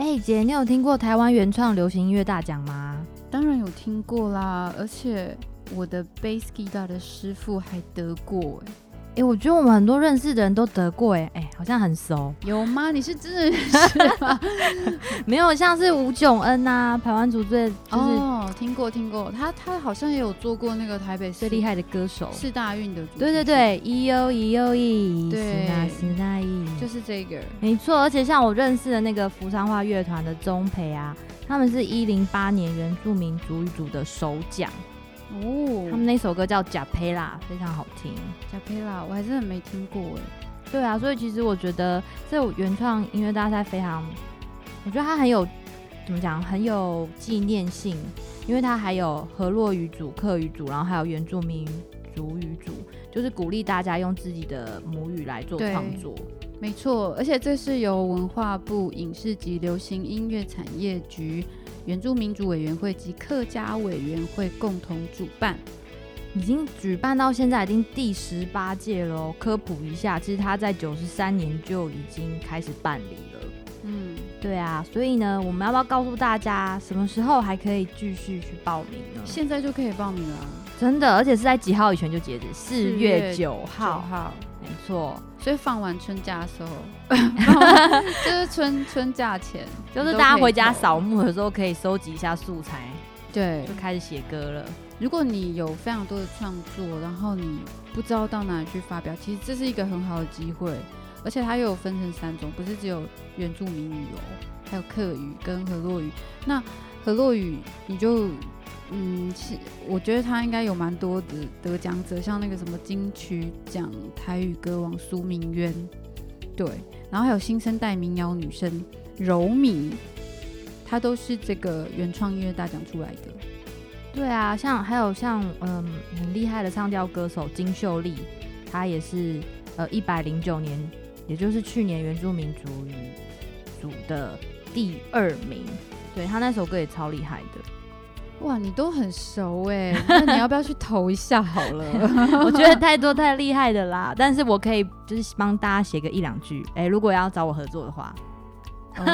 哎、姐，你有听过台湾原创流行音乐大奖吗？当然有听过啦，而且我的 bass guitar 的师傅还得过哎、哎、我觉得我们很多认识的人都得过、哎，哎，好像很熟。有吗？你是真的 认识吗？没有像是吴炯恩呐、台湾组最就是哦，听过听过，他他好像也有做过那个台北最厉害的歌手。四大运的对对对，一优一优一，对是那是那一，就是这个。没错。而且像我认识的那个扶桑花乐团的钟培啊，他们是一零八年原住民族语组的首奖，哦他们那首歌叫《贾佩拉》，非常好听。贾佩拉，我还真的没听过哎。对啊，所以其实我觉得这原创音乐大赛非常，我觉得它很有怎么讲，很有纪念性，因为它还有河洛语组、客语组，然后还有原住民族语组，就是鼓励大家用自己的母语来做创作。没错，而且这是由文化部影视及流行音乐产业局、原住民族委员会及客家委员会共同主办。已经举办到现在已经第十八届了哦。科普一下，其实它在九十三年就已经开始办理了。嗯，对啊，所以呢，我们要不要告诉大家什么时候还可以继续去报名呢？现在就可以报名了啊，真的，而且是在几号以前就截止？四月月九九号，错，所以放完春假的时候，就是春春假前，就是大家回家扫墓的时候可以收集一下素材，对就，开始写歌了。如果你有非常多的创作，然后你不知道到哪里去发表，其实这是一个很好的机会。而且它又有分成三种，不是只有原住民语哦，还有客语跟河洛语。那河洛语你就，嗯，是我觉得他应该有蛮多的得奖者，像那个什么金曲奖台语歌王苏明渊，对，然后还有新生代民谣女生柔米，她都是这个原创音乐大奖出来的。对啊，像还有像嗯很厉害的唱调歌手金秀丽，她也是呃一百零九年，也就是去年原住民族语组的第二名。对她那首歌也超厉害的，哇，你都很熟哎，那你要不要去投一下好了？我觉得太多太厉害的啦。但是我可以就是帮大家写个一两句，哎、如果要找我合作的话，哦，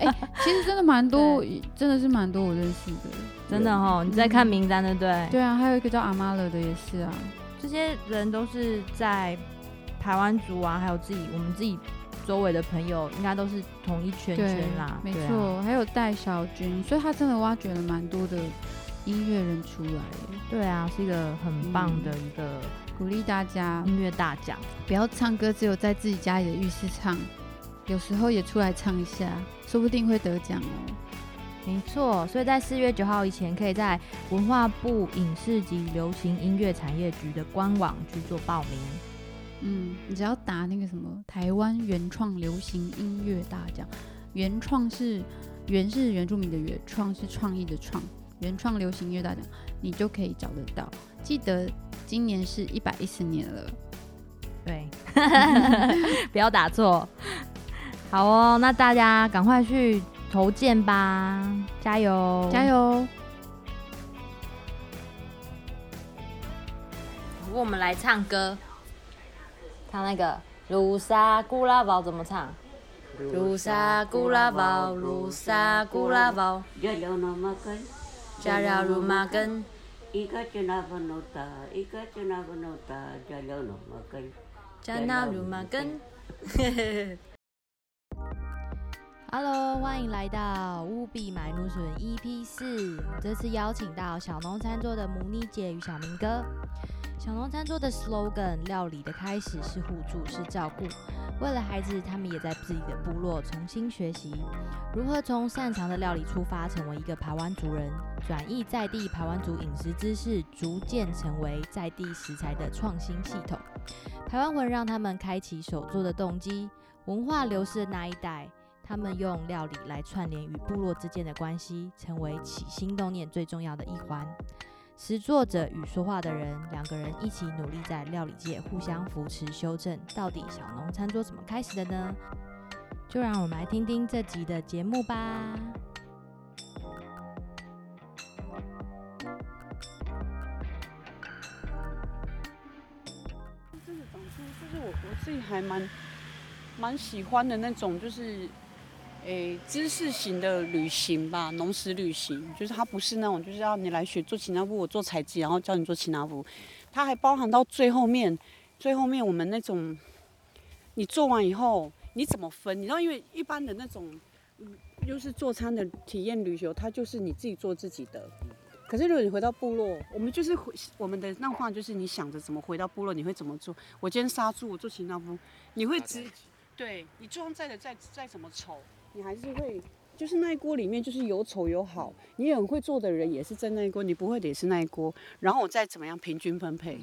哎、其实真的蛮多，真的是蛮多我认识的。真的哈，你在看名单对不对？对啊，还有一个叫阿妈了的也是啊。这些人都是在台湾族啊，还有自己我们自己周围的朋友，应该都是同一圈圈啦。没错，还有戴小军，所以他真的挖掘了蛮多的音乐人出来耶，对啊，是一个很棒的一个鼓励大家音乐大奖。不要唱歌只有在自己家里的浴室唱，有时候也出来唱一下，说不定会得奖哦。没错，所以在四月九号以前，可以在文化部影视及流行音乐产业局的官网去做报名。嗯，你只要打那个什么台湾原创流行音乐大奖，原创是原是原住民的原，创是创意的创，原创流行音乐大奖，你就可以找得到。记得今年是一百一十年了，对，不要打错。好哦，那大家赶快去投件吧，加油，加！油！不过我们来唱歌，唱那个卢沙古拉宝怎么唱？卢沙古拉宝，卢沙古拉宝，Jalo na makan, 加了鲁马根。ika chunava nota ika chuna vanuta, jalo na makan. 加纳鲁马根。Hello，欢迎来到务必买芦笋 EP 四。我这次邀请到小农餐桌的母妮姐与小明哥。小农餐桌的 slogan：料理的开始是互助，是照顾。为了孩子，他们也在自己的部落重新学习如何从擅长的料理出发，成为一个排湾族人，转译在地排湾族饮食知识，逐渐成为在地食材的创新系统。台湾魂让他们开启手作的动机。文化流失的那一代，他们用料理来串联与部落之间的关系，成为起心动念最重要的一环。实作者与说话的人，两个人一起努力在料理界互相扶持修正。到底小农餐桌怎么开始的呢？就让我们来听听这集的节目吧。真的长出就是我我自己还蛮蛮喜欢的那种，就是诶知识型的旅行吧，农时旅行，就是它不是那种就是要你来学做擒拿布，我做采集，然后教你做擒拿布，它还包含到最后面，最后面我们那种，你做完以后你怎么分？你知道，因为一般的那种，嗯又是做餐的体验旅游，它就是你自己做自己的。可是如果你回到部落，我们就是回我们的那话就是你想着怎么回到部落，你会怎么做？我今天杀猪，我做擒拿布，你会直对你就算再的再再怎么丑，你还是会，就是那一锅里面就是有丑有好，你很会做的人也是在那一锅，你不会的也是那一锅，然后我再怎么样平均分配，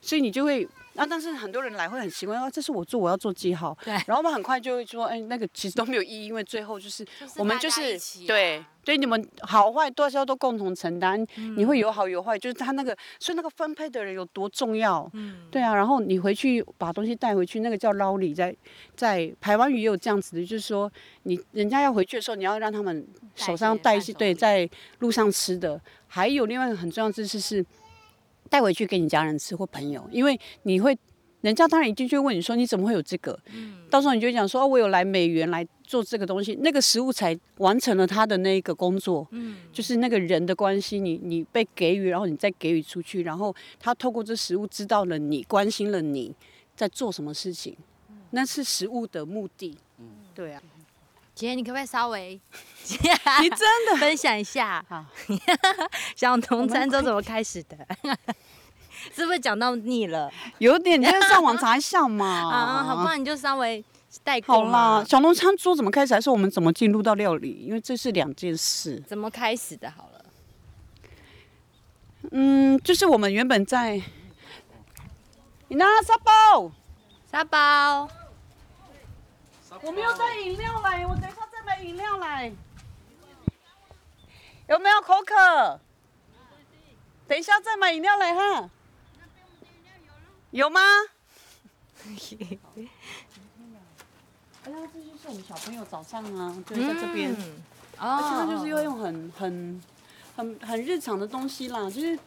所以你就会啊，但是很多人来会很奇怪啊，这是我做，我要做记号，对然后我们很快就会说，哎，那个其实都没有意义，因为最后就是我们就是啊对对，你们好坏多少都共同承担，嗯你会有好有坏，就是他那个，所以那个分配的人有多重要，嗯，对啊，然后你回去把东西带回去，那个叫捞里，在在台湾语也有这样子的，就是说你人家要回去的时候，你要让他们手上带一些对，在路上吃的。还有另外一个很重要的知识是带回去给你家人吃或朋友，因为你会。人家当然一进去问你说你怎么会有这个，到时候你就讲说哦，我有来美元来做这个东西，那个食物才完成了他的那个工作，嗯。就是那个人的关系，你你被给予，然后你再给予出去，然后他透过这食物知道了你，关心了你在做什么事情，那是食物的目的。嗯。对啊，姐，你可不可以稍微 你真的分享一下好，小农餐桌怎么开始的？是不是讲到腻了有点，你就上网查一下嘛。啊？好，吧你就稍微带好啦，。小农餐桌怎么开始，还是我们怎么进入到料理？因为这是两件事。怎么开始的？好了，嗯，就是我们原本在，你拿沙包，沙包，我没有带饮料来，我等一下再买饮料来。有没有口渴？等一下再买饮料来哈。有吗？哎呀，这就是我们小朋友早上啊，就是在这边。嗯而且他哦，就是要用很很很很日常的东西啦，就是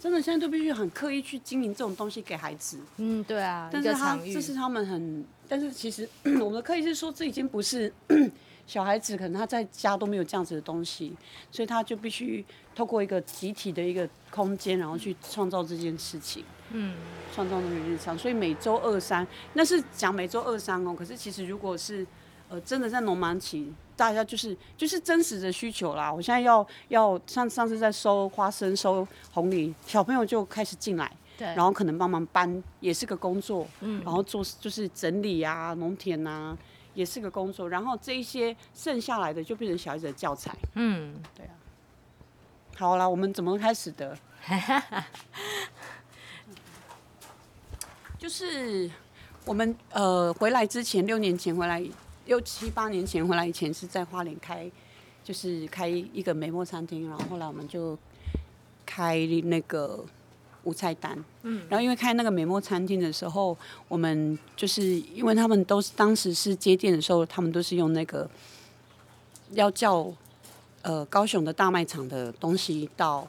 真的现在都必须很刻意去经营这种东西给孩子。嗯，对啊，一但是他这，是他们很，但是其实 我们的刻意是说，这已经不是 小孩子，可能他在家都没有这样子的东西，所以他就必须透过一个集体的一个空间，然后去创造这件事情。嗯，创造那个日常，所以每周二三，那是讲每周二三哦。可是其实如果是呃真的在农忙期，大家就是就是真实的需求啦。我现在要要上上次在收花生、收红梨，小朋友就开始进来，对，然后可能帮忙搬，也是个工作。嗯然后做就是整理啊、农田啊，也是个工作。然后这一些剩下来的就变成小孩子的教材。嗯，对啊好啦，我们怎么开始的？就是我们呃回来之前，六年前回来，六七八年前回来以前是在花莲开，就是开一个美墨餐厅，然后后来我们就开那个无菜单，嗯，然后因为开那个美墨餐厅的时候，我们就是因为他们都是当时是接店的时候，他们都是用那个要叫呃高雄的大卖场的东西到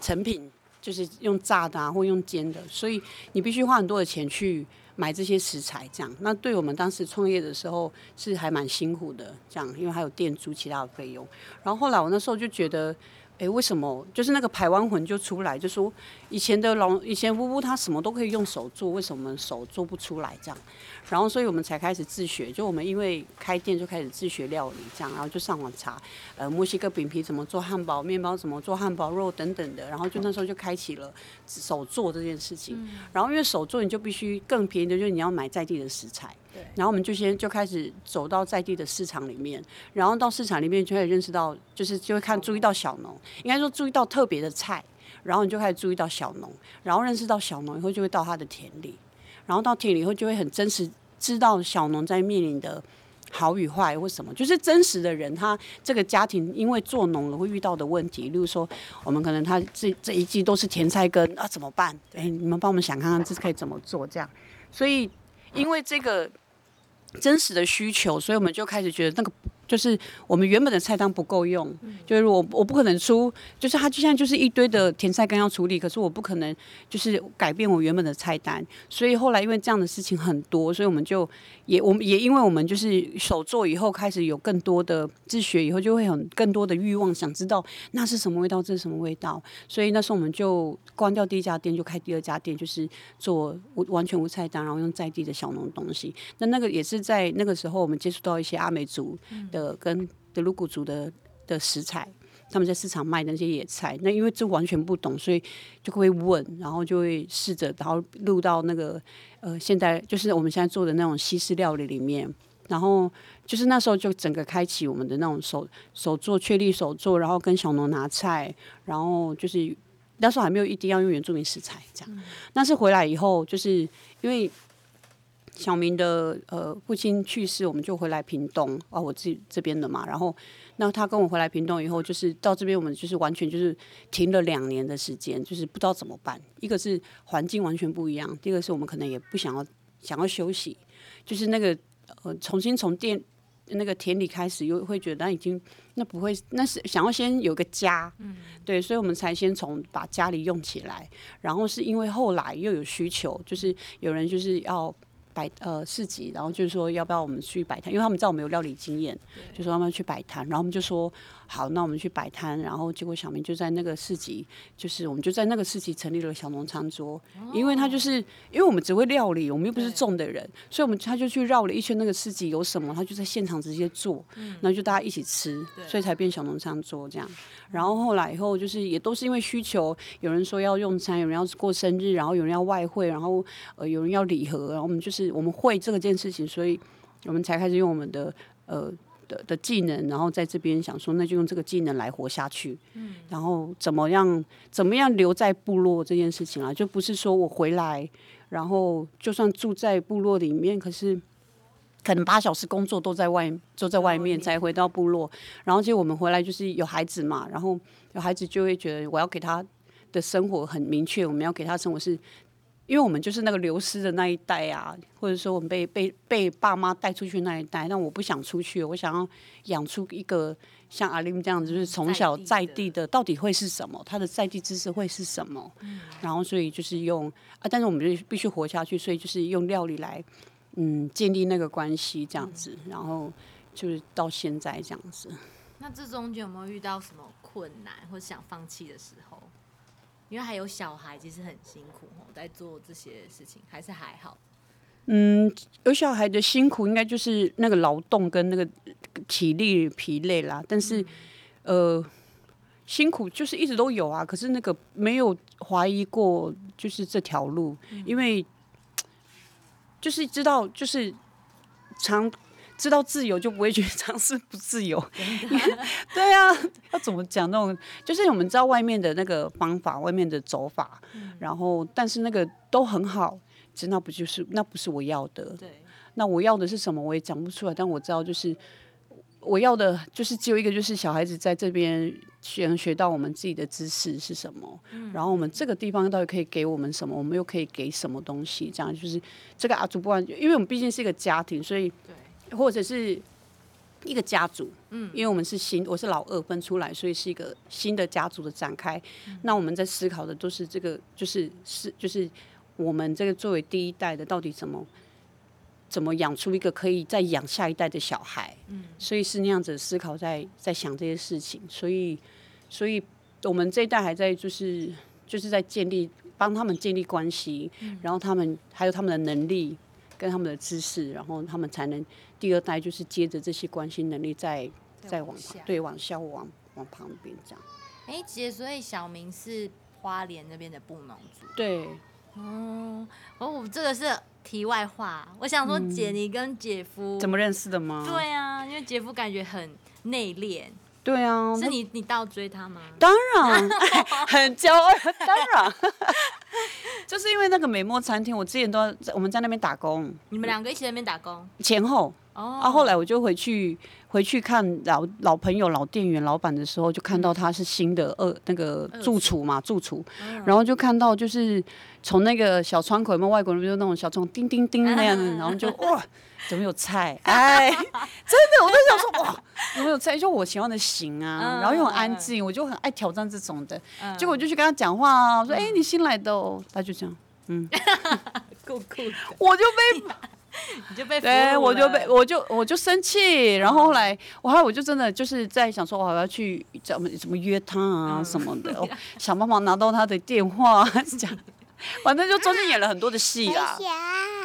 成品，就是用炸的啊或用煎的，所以你必须花很多的钱去买这些食材，这样。那对我们当时创业的时候是还蛮辛苦的，这样，因为还有店租其他的费用。然后后来我那时候就觉得。诶，为什么就是那个排湾魂就出来，就说以前的老以前呜呜他什么都可以用手做，为什么手做不出来这样？然后所以我们才开始自学，就我们因为开店就开始自学料理这样，然后就上网查，呃，墨西哥饼皮怎么做汉堡，面包怎么做汉堡肉等等的，然后就那时候就开启了手做这件事情。然后因为手做你就必须更便宜的，就是你要买在地的食材。对。然后我们就先就开始走到在地的市场里面，然后到市场里面就会认识到，就是就会看注意到小农，应该说注意到特别的菜，然后你就开始注意到小农，然后认识到小农以后就会到他的田里，然后到田里以后就会很真实知道小农在面临的好与坏或什么，就是真实的人他这个家庭因为做农了会遇到的问题，例如说我们可能他这这一季都是甜菜根啊怎么办？哎，你们帮我们想看看这可以怎么做这样，所以因为这个真实的需求，所以我们就开始觉得那个就是我们原本的菜单不够用，就是我我不可能出，就是它就现在就是一堆的甜菜干要处理，可是我不可能就是改变我原本的菜单，所以后来因为这样的事情很多，所以我们就也我们也因为我们就是手做以后开始有更多的自学以后，就会有更多的欲望想知道那是什么味道，这是什么味道，所以那时候我们就关掉第一家店，就开第二家店，就是做无完全无菜单，然后用在地的小农东西。那那个也是在那个时候，我们接触到一些阿美族的跟德鲁古族的的食材，他们在市场卖的那些野菜。那因为这完全不懂，所以就会问，然后就会试着，然后录到那个呃，现在就是我们现在做的那种西式料理里面。然后就是那时候就整个开启我们的那种手手做确立手做，然后跟小农拿菜，然后就是那时候还没有一定要用原住民食材这样。但是回来以后，就是因为小明的呃父亲去世，我们就回来屏东啊，我自己这边的嘛。然后那他跟我回来屏东以后，就是到这边我们就是完全就是停了两年的时间，就是不知道怎么办。一个是环境完全不一样，第二个是我们可能也不想要想要休息，就是那个。呃，重新从店那个田里开始，又会觉得那已经那不会，那是想要先有个家，嗯，对，所以我们才先从把家里用起来，然后是因为后来又有需求，就是有人就是要摆呃市集，然后就是说要不要我们去摆摊，因为他们知道我们有料理经验，就说他们去摆摊，然后我们就说。好，那我们去摆摊，然后结果小明就在那个市集，就是我们就在那个市集成立了小农餐桌，因为他就是因为我们只会料理，我们又不是种的人，所以我们他就去绕了一圈那个市集有什么，他就在现场直接做，然后就大家一起吃，所以才变小农餐桌这样。然后后来以后就是也都是因为需求，有人说要用餐，有人要过生日，然后有人要外汇，然后呃有人要礼盒，然后我们就是我们会这个件事情，所以我们才开始用我们的呃。的的技能，然后在这边想说，那就用这个技能来活下去。嗯，然后怎么样，怎么样留在部落这件事情啊，就不是说我回来，然后就算住在部落里面，可是可能八小时工作都在外，都在外面才回到部落。然后就我们回来就是有孩子嘛，然后有孩子就会觉得我要给他的生活很明确，我们要给他生活是。因为我们就是那个流失的那一代啊，或者说我们被被被爸妈带出去那一代，但我不想出去，我想要养出一个像阿林这样子，就是从小在地的，到底会是什么？他的在地知识会是什么？然后所以就是用啊，但是我们就必须活下去，所以就是用料理来嗯建立那个关系这样子，然后就是到现在这样子。那这中间有没有遇到什么困难或者想放弃的时候？因为还有小孩，其实很辛苦哦，在做这些事情，还是还好。嗯，有小孩的辛苦，应该就是那个劳动跟那个体力疲累啦。但是，呃，辛苦就是一直都有啊。可是那个没有怀疑过，就是这条路，因为 就是知道，就是常。知道自由就不会去尝试不自由，对啊，要怎么讲那种？就是我们知道外面的那个方法，外面的走法，然后但是那个都很好，其实那不就是那不是我要的？对，那我要的是什么？我也讲不出来。但我知道，就是我要的，就是只有一个，就是小孩子在这边学学到我们自己的知识是什么，然后我们这个地方到底可以给我们什么？我们又可以给什么东西？这样就是这个阿祖不管，因为我们毕竟是一个家庭，所以。或者是一个家族，嗯，因为我们是新，我是老二分出来，所以是一个新的家族的展开。那我们在思考的都是这个，就是是就是我们这个作为第一代的，到底怎么怎么养出一个可以再养下一代的小孩？嗯，所以是那样子思考，在在想这些事情。所以，所以我们这一代还在就是就是在建立，帮他们建立关系，然后他们还有他们的能力跟他们的知识，然后他们才能。第二代就是接着这些关心能力，再再往对往下往往旁边这样。哎，姐，所以小明是花莲那边的布农族。对。哦，哦，这个是题外话。我想说，姐，你跟姐夫怎么认识的吗？对啊，因为姐夫感觉很内敛。对啊。是你你倒追他吗？当然，很骄傲。当然。就是因为那个美墨餐厅，我之前都在我们在那边打工。你们两个一起在那边打工？前后哦啊，后来我就回去回去看老老朋友、老店员、老板的时候，就看到他是新的二那个住厨嘛，住厨，嗯然后就看到就是从那个小窗口，有没有外国人就那种小窗叮叮叮那样的，然后就 哇，怎么有菜？哎，真的，我都想说哇，怎么有菜？就我喜欢的型啊，嗯然后又很安静，我就很爱挑战这种的。嗯。结果我就去跟他讲话啊，我说哎，你新来的哦，他就这样，酷酷的，我就被 你就被对，我就被我就我就生气，然后后来我后来我就真的就是在想说，我要去怎么怎么约他啊什么的，哦想办法拿到他的电话讲，反正就中间演了很多的戏啦，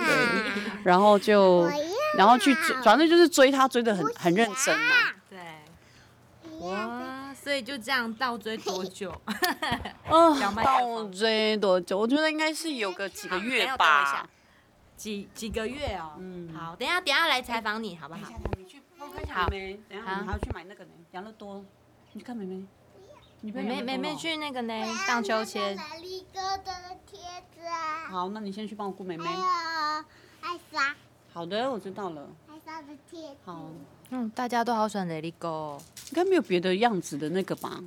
然后就然后去追，反正就是追他追的很很认真嘛。对，哇，所以就这样倒追多久？嗯小麦克到风追多久？我觉得应该是有个几个月吧。几几个月哦？嗯好，等一下等一下来采访你好不好？你去帮看一好妹妹，等一下好你还要去买那个呢，养乐多。你去看妹妹，妹妹去那个呢荡秋千，哪里哥的贴纸啊？好，那你先去帮我顾妹妹还。有艾莎，好的，我知道了。艾莎的贴纸。好，嗯，大家都好喜欢雷利哥。应该没有别的样子的那个吧？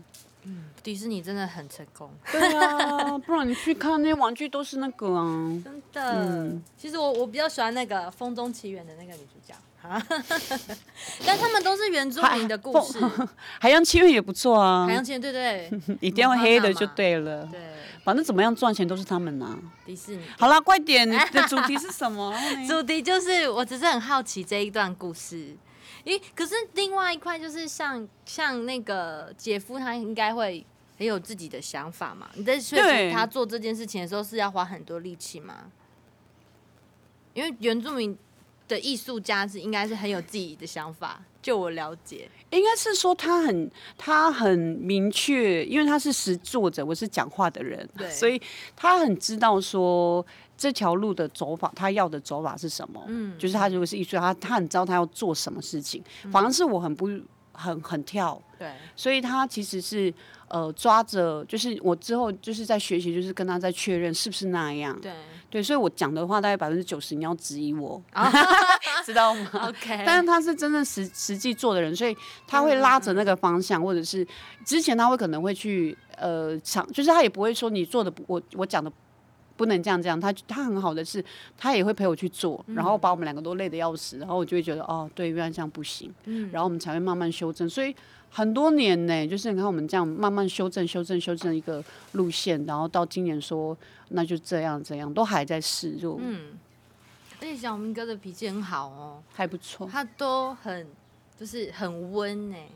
迪士尼真的很成功，对啊，不然你去看那些玩具都是那个啊。真的。嗯其实我我比较喜欢那个《风中奇缘》的那个女主角，啊 但他们都是原住民的故事。海洋奇缘也不错啊海，洋奇缘，对对一定要黑的就对了。对，反正怎么样赚钱都是他们拿。迪士尼。好啦，快点，你的主题是什么？主题就是，我只是很好奇这一段故事。咦，可是另外一块就是像像那个姐夫，他应该会很有自己的想法嘛？你在说对服他做这件事情的时候，是要花很多力气吗？因为原住民的艺术家是应该是很有自己的想法，就我了解。应该是说他很他很明确，因为他是实作者，我是讲话的人对，所以他很知道说这条路的走法，他要的走法是什么。嗯，就是他如果是艺术家，他他很知道他要做什么事情，反而是我很不很很跳，对，所以他其实是呃抓着，就是我之后就是在学习，就是跟他在确认是不是那样。对。对，所以我讲的话大概百分之九十你要质疑我，啊 知道吗？，OK，但是他是真正实实际做的人，所以他会拉着那个方向，或者是之前他会可能会去呃想，就是他也不会说你做的不我我讲的不能这样这样，他他很好的是，他也会陪我去做，然后把我们两个都累得要死，然后我就会觉得哦，对，原来这样不行，嗯。然后我们才会慢慢修正，所以很多年呢，就是你看我们这样慢慢修正、修正、修正一个路线，然后到今年说那就这样这样，都还在试，就嗯，而且小明哥的脾气很好哦，还不错。他都很就是很温哎、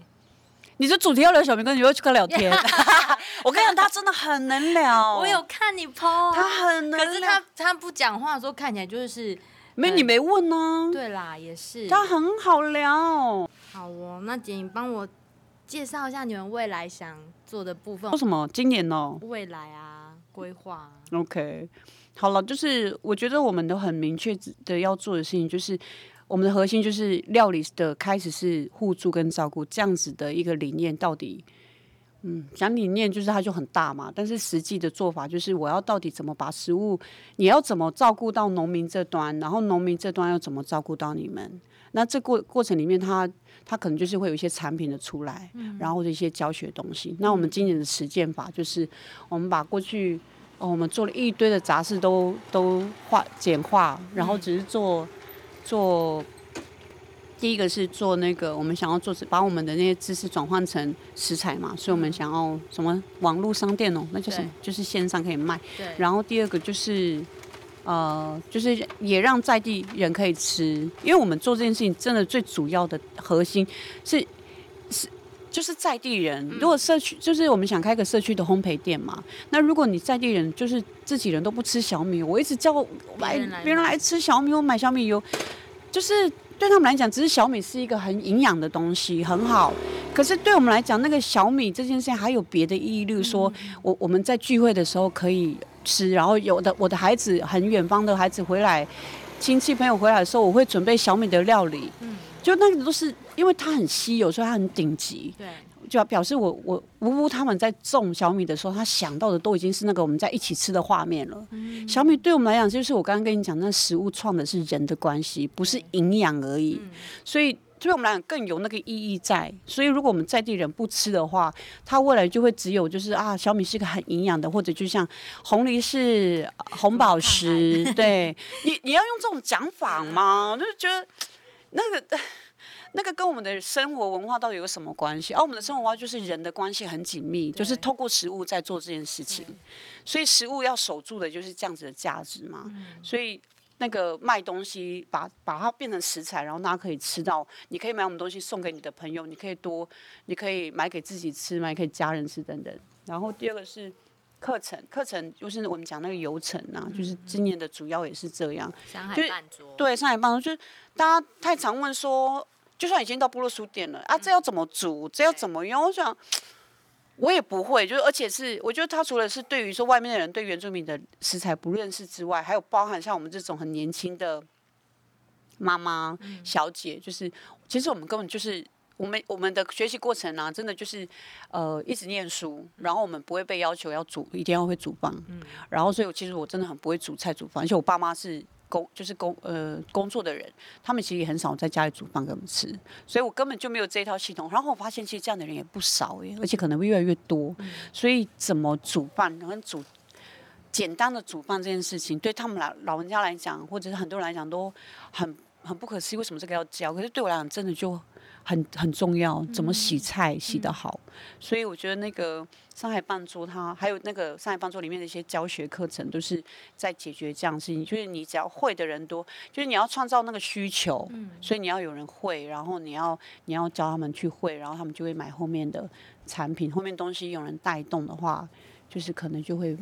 你这主题要聊小明哥，你又去跟他聊天。我跟你讲，他真的很能聊，我有看你 PO，他很能聊，可是他他不讲话的时候看起来就是，没你没问呢、对啦，也是。他很好聊。好哦，那姐你帮我介绍一下你们未来想做的部分说，什么？今年哦、未来啊，规划啊。OK，好了，就是我觉得我们都很明确的要做的事情，就是我们的核心就是料理的开始是互助跟照顾这样子的一个理念，到底。嗯，讲理念就是它就很大嘛，但是实际的做法就是我要到底怎么把食物，你要怎么照顾到农民这端，然后农民这端要怎么照顾到你们？那这过过程里面它，它可能就是会有一些产品的出来，然后或者一些教学东西。那我们今年的实践法就是，我们把过去哦，我们做了一堆的杂事都都化简化，然后只是做做。第一个是做那个，我们想要做把我们的那些知识转换成食材嘛，所以我们想要什么网络商店哦，那叫什么？就是线上可以卖。对，然后第二个就是，呃，就是也让在地人可以吃，因为我们做这件事情真的最主要的核心是是就是在地人。如果社区就是我们想开个社区的烘焙店嘛，那如果你在地人就是自己人都不吃小米，我一直叫我来别人来别人来吃小米，我买小米油，就是对他们来讲，只是小米是一个很营养的东西，很好。可是对我们来讲，那个小米这件事情还有别的意义，例如说，我我们在聚会的时候可以吃，然后有的我的孩子很远方的孩子回来，亲戚朋友回来的时候，我会准备小米的料理。嗯，就那个都是因为它很稀有，所以它很顶级。对，就表示我我呜呜他们在种小米的时候，他想到的都已经是那个我们在一起吃的画面了。小米对我们来讲，就是我刚刚跟你讲，那食物创的是人的关系，不是营养而已。所以对我们来讲更有那个意义在。所以如果我们在地人不吃的话，它未来就会只有就是啊，小米是个很营养的，或者就像红梨是红宝石。对你你要用这种讲法吗？就是觉得那个。那个跟我们的生活文化到底有什么关系？而我们的生活文化就是人的关系很紧密，就是透过食物在做这件事情。所以食物要守住的就是这样子的价值嘛。所以那个卖东西，把把它变成食材，然后大家可以吃到。你可以买我们东西送给你的朋友，你可以多，你可以买给自己吃，买给家人吃等等。然后第二个是课程，课程就是我们讲那个游程啊，就是今年的主要也是这样。上海半桌。对，上海半桌就是大家太常问说。就算已经到部落书店了啊，这要怎么煮？这要怎么用？我想我也不会，就是而且是我觉得他除了是对于说外面的人对原住民的食材不认识之外，还有包含像我们这种很年轻的妈妈小姐，就是其实我们根本就是我们我们的学习过程呢，真的就是呃一直念书，然后我们不会被要求要煮，一定要会煮饭，然后所以其实我真的很不会煮菜煮饭，而且我爸妈是。工就是工呃工作的人，他们其实也很少在家里煮饭给我们吃，所以我根本就没有这一套系统。然后我发现其实这样的人也不少耶，而且可能会越来越多。所以怎么煮饭，然后煮简单的煮饭这件事情，对他们老老人家来讲，或者是很多人来讲，都很很不可思议。为什么这个要教？可是对我来讲，真的就。很很重要，怎么洗菜洗得好，所以我觉得那个上海半桌，它还有那个上海半桌里面的一些教学课程，都是在解决这样事情。就是你只要会的人多，就是你要创造那个需求，嗯所以你要有人会，然后你要你要教他们去会，然后他们就会买后面的产品，后面东西有人带动的话，就是可能就会，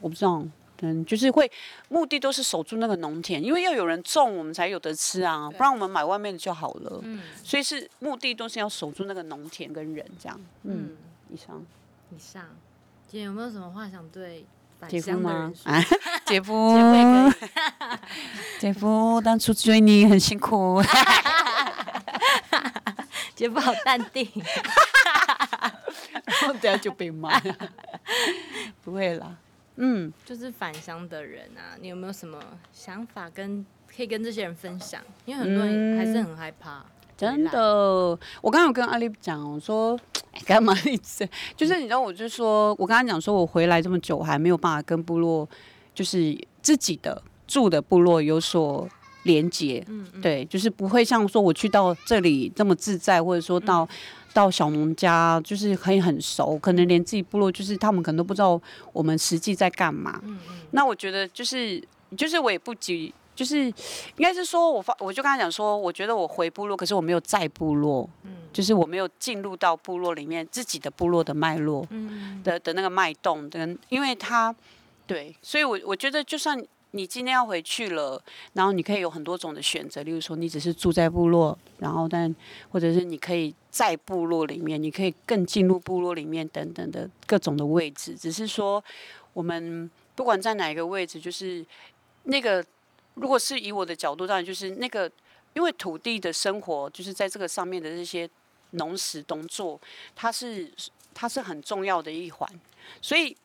我不知道。嗯，就是会目的都是守住那个农田，因为要有人种，我们才有得吃啊，不然我们买外面的就好了。嗯，所以是目的都是要守住那个农田跟人这样。嗯，以上，以上，姐有没有什么话想对姐夫吗？啊，姐夫，姐夫当初追你很辛苦，姐夫好淡定，然后等下就被骂，不会啦。嗯，就是返乡的人啊，你有没有什么想法跟可以跟这些人分享？因为很多人还是很害怕。真的，我刚刚有跟阿丽讲，我说干嘛 一直就是你知道，我就说我刚刚讲说，我回来这么久还没有办法跟部落，就是自己的住的部落有所连接。嗯，对，就是不会像说我去到这里这么自在，或者说到。到小农家就是可以很熟，可能连自己部落就是他们可能都不知道我们实际在干嘛。嗯嗯。那我觉得就是就是我也不急，就是应该是说我发我就跟他讲说，我觉得我回部落，可是我没有在部落，嗯，就是我没有进入到部落里面自己的部落的脉络，嗯的的那个脉动，跟因为他对，所以我我觉得就算。你今天要回去了，然后你可以有很多种的选择，例如说你只是住在部落，然后但或者是你可以在部落里面，你可以更进入部落里面等等的各种的位置。只是说，我们不管在哪一个位置，就是那个，如果是以我的角度，当然就是那个，因为土地的生活，就是在这个上面的这些农时农作，它是它是很重要的一环，所以。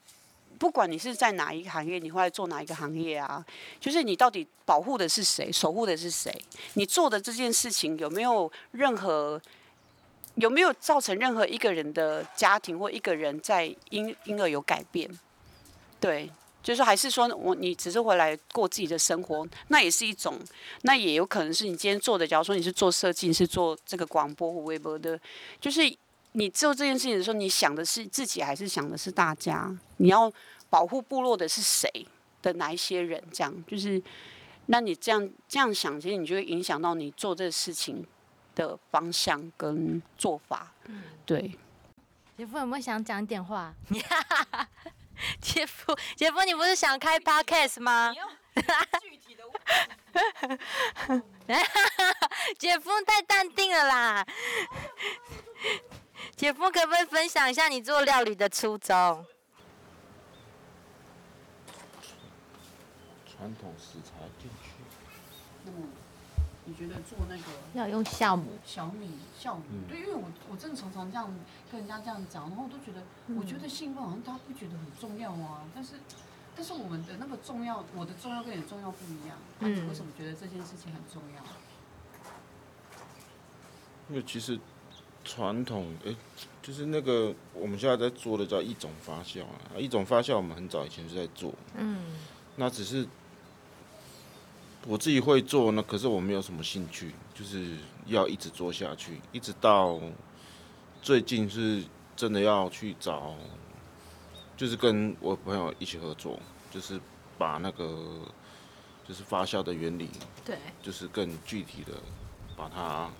不管你是在哪一个行业，你会来做哪一个行业啊？就是你到底保护的是谁，守护的是谁？你做的这件事情有没有任何有没有造成任何一个人的家庭或一个人在因因而有改变？对，就是还是说我你只是回来过自己的生活，那也是一种，那也有可能是你今天做的。假如说你是做设计，你是做这个广播或微博的，就是。你做这件事情的时候，你想的是自己还是想的是大家？你要保护部落的是谁的哪一些人？这样就是，那你这样这样想，其实你就会影响到你做这个事情的方向跟做法。嗯，对。姐夫有没有想讲点话？姐夫，姐夫，你不是想开 podcast 吗？具体的姐 夫太淡定了啦。姐夫，可不可以分享一下你做料理的初衷？传统食材进去，你觉得做那个要用酵母，小米酵母？对，因为我我真的常常这样跟人家这样讲，然后我都觉得，我觉得兴奋好像大家不觉得很重要啊，但是但是我们的那个重要，我的重要跟你的重要不一样。嗯为什么觉得这件事情很重要？因为其实传统诶、就是那个我们现在在做的叫一种发酵啊，一种发酵我们很早以前就在做，嗯。那只是我自己会做呢，可是我没有什么兴趣，就是要一直做下去，一直到最近是真的要去找，就是跟我朋友一起合作，就是把那个就是发酵的原理，对，就是更具体的把它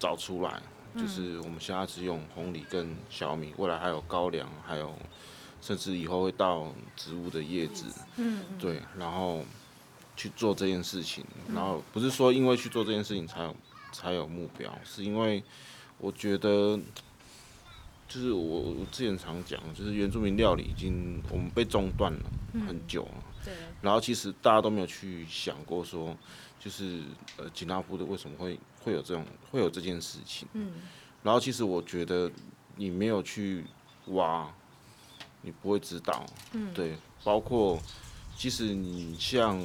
找出来。就是我们现在是用红米跟小米，未来还有高粱，还有甚至以后会到植物的叶子，嗯对，然后去做这件事情。然后不是说因为去做这件事情才有才有目标，是因为我觉得，就是我我之前常讲，就是原住民料理已经我们被中断了很久了。对，然后其实大家都没有去想过说，就是呃吉纳夫的为什么会会有这种会有这件事情。嗯然后其实我觉得你没有去挖，你不会知道。嗯，对，包括其实你像，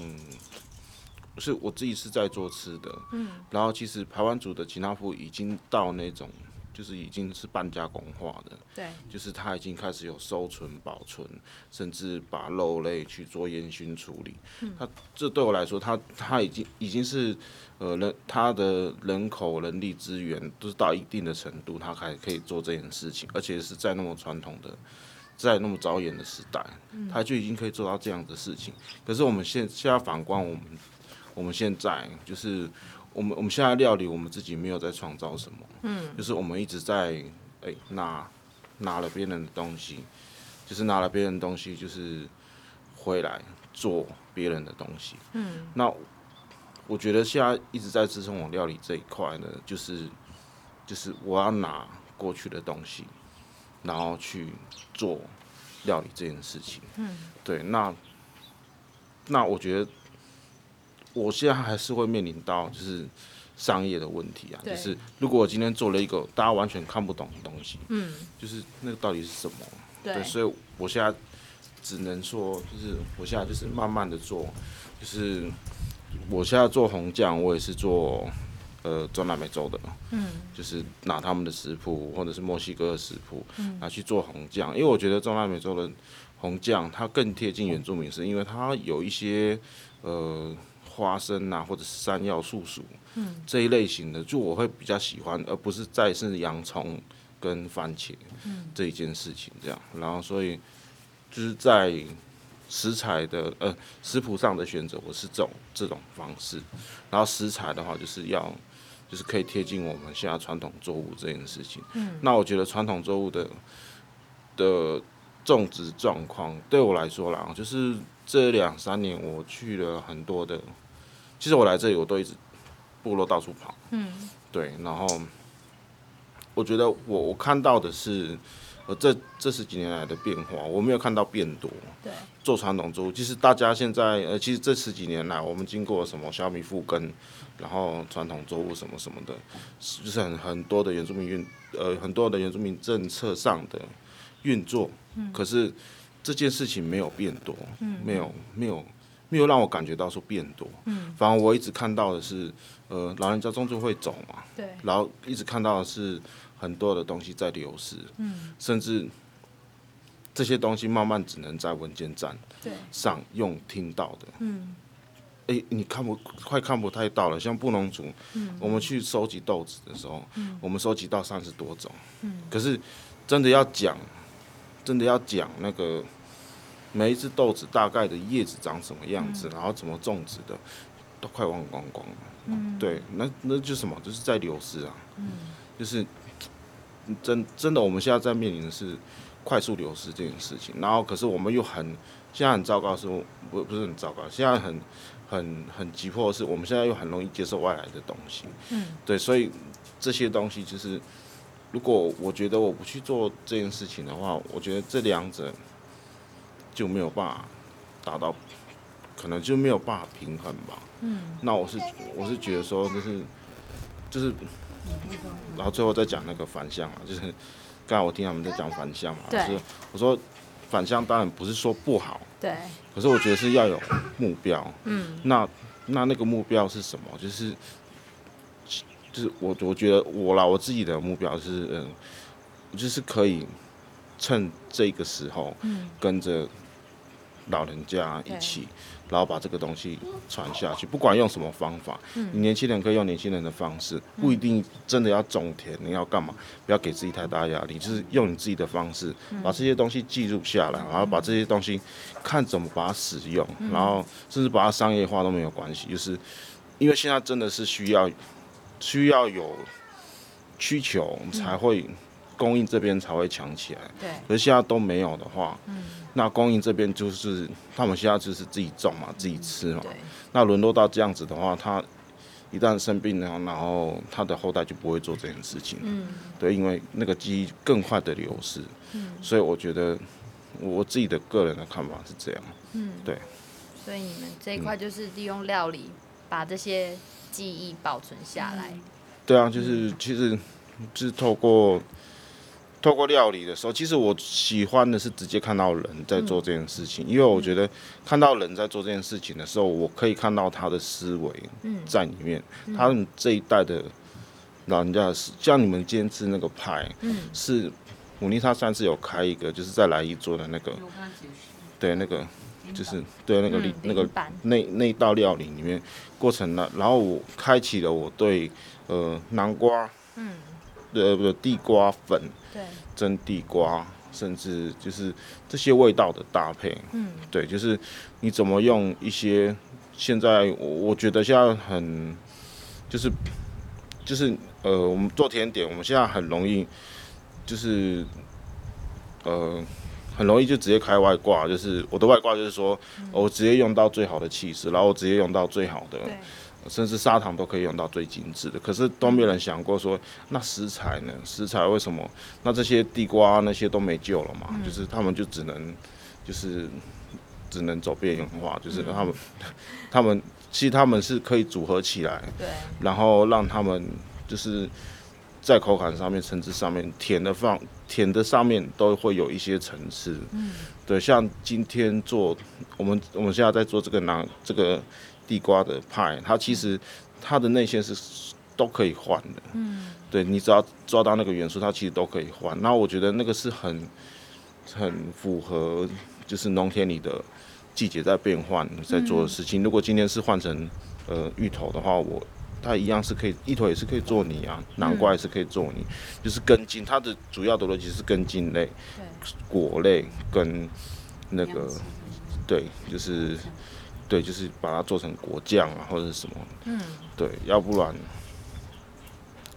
是我自己是在做吃的，嗯，然后其实排湾组的吉纳夫已经到那种。就是已经是半加工化的，对，就是它已经开始有收存、保存，甚至把肉类去做烟熏处理。它这对我来说，它它已经已经是呃人它的人口、人力资源都是到一定的程度，它还可以做这件事情，而且是在那么传统的、在那么早眼的时代，他就已经可以做到这样的事情。可是我们现现在反观我们，我们现在就是我们我们现在料理，我们自己没有在创造什么。嗯就是我们一直在哎、拿拿了别人的东西，就是拿了别人的东西，就是回来做别人的东西。嗯那我觉得现在一直在支撑我料理这一块呢，就是就是我要拿过去的东西，然后去做料理这件事情。嗯，对，那那我觉得我现在还是会面临到就是商业的问题啊，就是如果我今天做了一个大家完全看不懂的东西，嗯，就是那个到底是什么？对，所以我现在只能说，就是我现在就是慢慢的做，就是我现在做红酱，我也是做呃中南美洲的，嗯。就是拿他们的食谱或者是墨西哥的食谱，嗯。拿去做红酱，因为我觉得中南美洲的红酱它更贴近原住民，是因为它有一些呃花生啊或者是山药、素薯嗯。这一类型的，就我会比较喜欢，而不是再是洋葱跟番茄嗯。这一件事情这样，然后所以就是在食材的呃食谱上的选择，我是这种这种方式，然后食材的话就是要就是可以贴近我们现在传统作物这件事情。嗯。那我觉得传统作物的的种植状况对我来说啦，就是这两三年我去了很多的，其实我来这里我都一直部落到处跑，嗯。对，然后我觉得我我看到的是，呃，这这十几年来的变化，我没有看到变多。对，做传统作物，其实大家现在呃，其实这十几年来，我们经过什么小米复耕，然后传统作物什么什么的，就是很很多的原住民运呃很多的原住民政策上的运作，嗯。可是这件事情没有变多，嗯。没有没有没有让我感觉到说变多，嗯。反而我一直看到的是，呃，老人家终究会走嘛，对，然后一直看到的是很多的东西在流失，嗯。甚至这些东西慢慢只能在文件站对，上用听到的。嗯。哎、你看不快看不太到了，像布农族，嗯。我们去收集豆子的时候，我们收集到三十多种，嗯。可是真的要讲，真的要讲那个每一只豆子大概的叶子长什么样子，然后怎么种植的，都快忘光光了。嗯对，那那就是什么？就是在流失啊。嗯就是 真真的，我们现在在面临的是快速流失这件事情。然后，可是我们又很现在很糟糕的是，不不是很糟糕，现在很很很急迫的是，我们现在又很容易接受外来的东西。嗯对，所以这些东西就是，如果我觉得我不去做这件事情的话，我觉得这两者就没有办法达到可能就没有办法平衡吧。嗯，那我是我是觉得说就是就是，然后最后再讲那个反向嘛，就是刚才我听他们在讲反向嘛，对就是我说反向当然不是说不好，对，可是我觉得是要有目标。嗯，那那那个目标是什么？就是就是我我觉得我啦，我自己的目标是嗯，就是可以趁这个时候，嗯跟着老人家一起，然后把这个东西传下去，不管用什么方法，嗯。你年轻人可以用年轻人的方式，不一定真的要种田，你要干嘛？不要给自己太大压力，就是用你自己的方式，嗯。把这些东西记录下来，然后把这些东西看怎么把它使用，嗯。然后甚至把它商业化都没有关系，就是因为现在真的是需要需要有需求才会供应这边才会强起来。对，可是现在都没有的话，嗯那供应这边就是他们现在就是自己种嘛，自己吃嘛。那沦落到这样子的话，他一旦生病了，然后他的后代就不会做这件事情。嗯对，因为那个记忆更快的流失。嗯所以我觉得我自己的个人的看法是这样。嗯，对。所以你们这一块就是利用料理把这些记忆保存下来。对啊，就是其实就是透过透过料理的时候，其实我喜欢的是直接看到人在做这件事情，因为我觉得看到人在做这件事情的时候，我可以看到他的思维嗯。在里面，他们这一代的老人家是，像你们今天吃那个派，嗯。是姆尼他上次有开一个，就是在来一桌的那个，对，那个就是对那个里、嗯那个那那一道料理里面过程呢，然后我开启了我对呃南瓜嗯，呃不对地瓜粉对，蒸地瓜，甚至就是这些味道的搭配，嗯。对，就是你怎么用一些现在我我觉得现在很就是就是呃我们做甜点，我们现在很容易就是呃很容易就直接开外挂，就是我的外挂就是说、我直接用到最好的气势，然后我直接用到最好的。对，甚至砂糖都可以用到最精致的，可是都没有人想过说，那食材呢？食材为什么？那这些地瓜那些都没救了嘛？就是他们就只能，就是只能走边缘化，就是他们，他们其实他们是可以组合起来，对，然后让他们就是在口感上面、层次上面，甜的放甜的上面都会有一些层次。嗯对，像今天做我们我们现在在做这个南这个地瓜的派，它其实它的内馅是都可以换的。嗯对你只要抓到那个元素，它其实都可以换。那我觉得那个是很很符合就是农田里的季节在变换在做的事情。如果今天是换成呃芋头的话，我它一样是可以，芋头也是可以做泥啊，南瓜也是可以做泥，就是根茎，它的主要的逻辑是根茎类、果类跟那个对，就是对，就是把它做成果酱啊或者是什么，嗯对，要不然，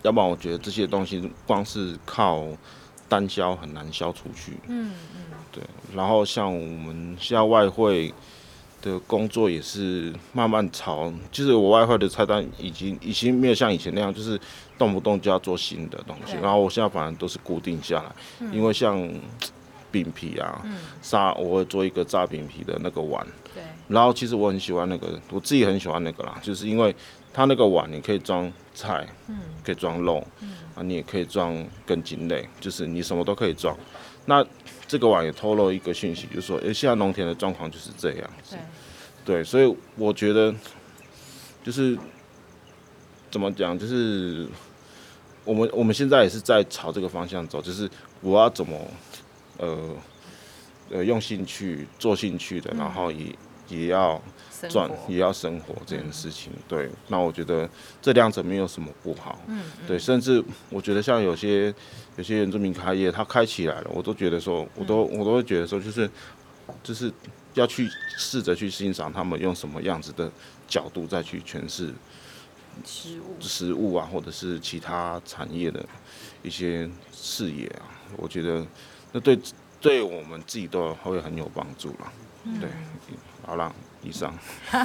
要不然我觉得这些东西光是靠单销很难销出去。嗯嗯对，然后像我们现在外汇的工作也是慢慢朝，就是我外汇的菜单已经已经没有像以前那样，就是动不动就要做新的东西。然后我现在反而都是固定下来，因为像饼皮啊，嗯，炸我会做一个炸饼皮的那个碗，对，然后其实我很喜欢那个，我自己很喜欢那个啦，就是因为它那个碗你可以装菜，嗯可以装肉，嗯啊，你也可以装根茎类，就是你什么都可以装。那这个碗也透露一个讯息，就是说，诶，现在农田的状况就是这样子。对，，对，所以我觉得就是怎么讲，就是我们我们现在也是在朝这个方向走，就是我要怎么呃呃用兴趣做兴趣的，然后也也要赚也要生活这件事情，对，那我觉得这两者没有什么不好，嗯对，甚至我觉得像有些有些原住民开业，他开起来了，我都觉得说，我都我都会觉得说，就是就是要去试着去欣赏他们用什么样子的角度再去诠释食物，食物啊，或者是其他产业的一些视野啊，我觉得那对对我们自己都会很有帮助啦。对，好了，以上。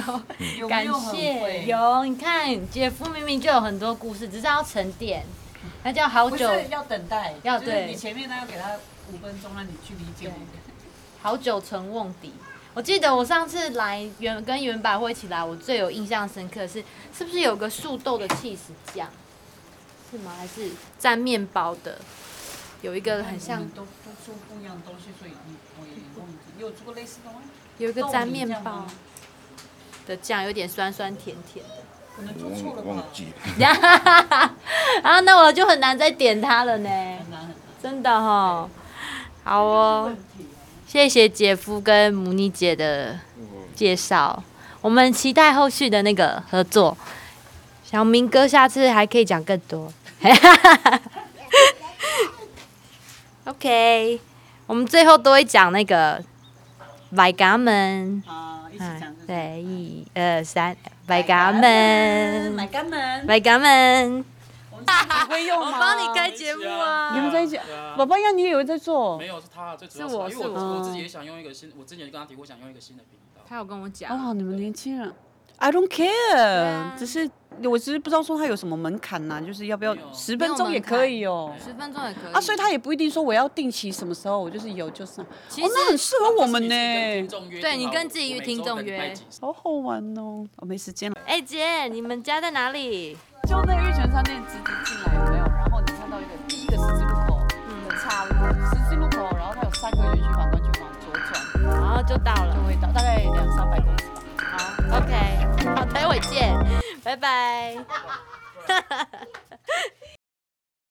感谢有，你看姐夫明明就有很多故事，只是要沉淀，那叫好久不是要等待，要对你前面呢要给他五分钟，让你去理解。好久成瓮底。我记得我上次来原跟原百货一起来，我最有印象深刻的是，是不是有个树豆的 cheese 酱？是吗？还是蘸面包的？有一个很像，都都做不一样的东西，所以你我也忘记。你有做过类似的吗？有一个粘面包的酱，有点酸酸甜甜的。可能做错了忘。记了。啊，那我就很难再点它了呢，很难很难。真的哈。好哦，谢谢姐夫跟母妮姐的介绍，我们期待后续的那个合作。小明哥下次还可以讲更多。OK，我们最后都会讲那个百家门。啊，一起讲嗯这，个。对，一二三，拜家门，拜家门。拜家门。你会用我？帮你开节目啊你们在一起宝宝要，你也有在做没？有是他最主要是我因为是我我我自己也想用一个新，我之前就跟他提过想用一个新的频道。他有跟我讲，哦，你们年轻人，I don't care，、啊只是我只是不知道说它有什么门槛呐、就是要不要十分钟也可以哦、十分钟也可以啊，所以他也不一定说我要定期什么时候，我就是有就上。哦，其实那很适合我们呢、对你跟自己听众约好好玩哦！我没时间了。哎、姐，你们家在哪里？就那个玉泉商店直直进来有没有？然后你看到一个第一个十字路口的岔路，十字路口，然后它有三个圆形反光，就往左转然后就到了就。会到，大概两三百公尺吧。好，OK，好，待会见，拜拜。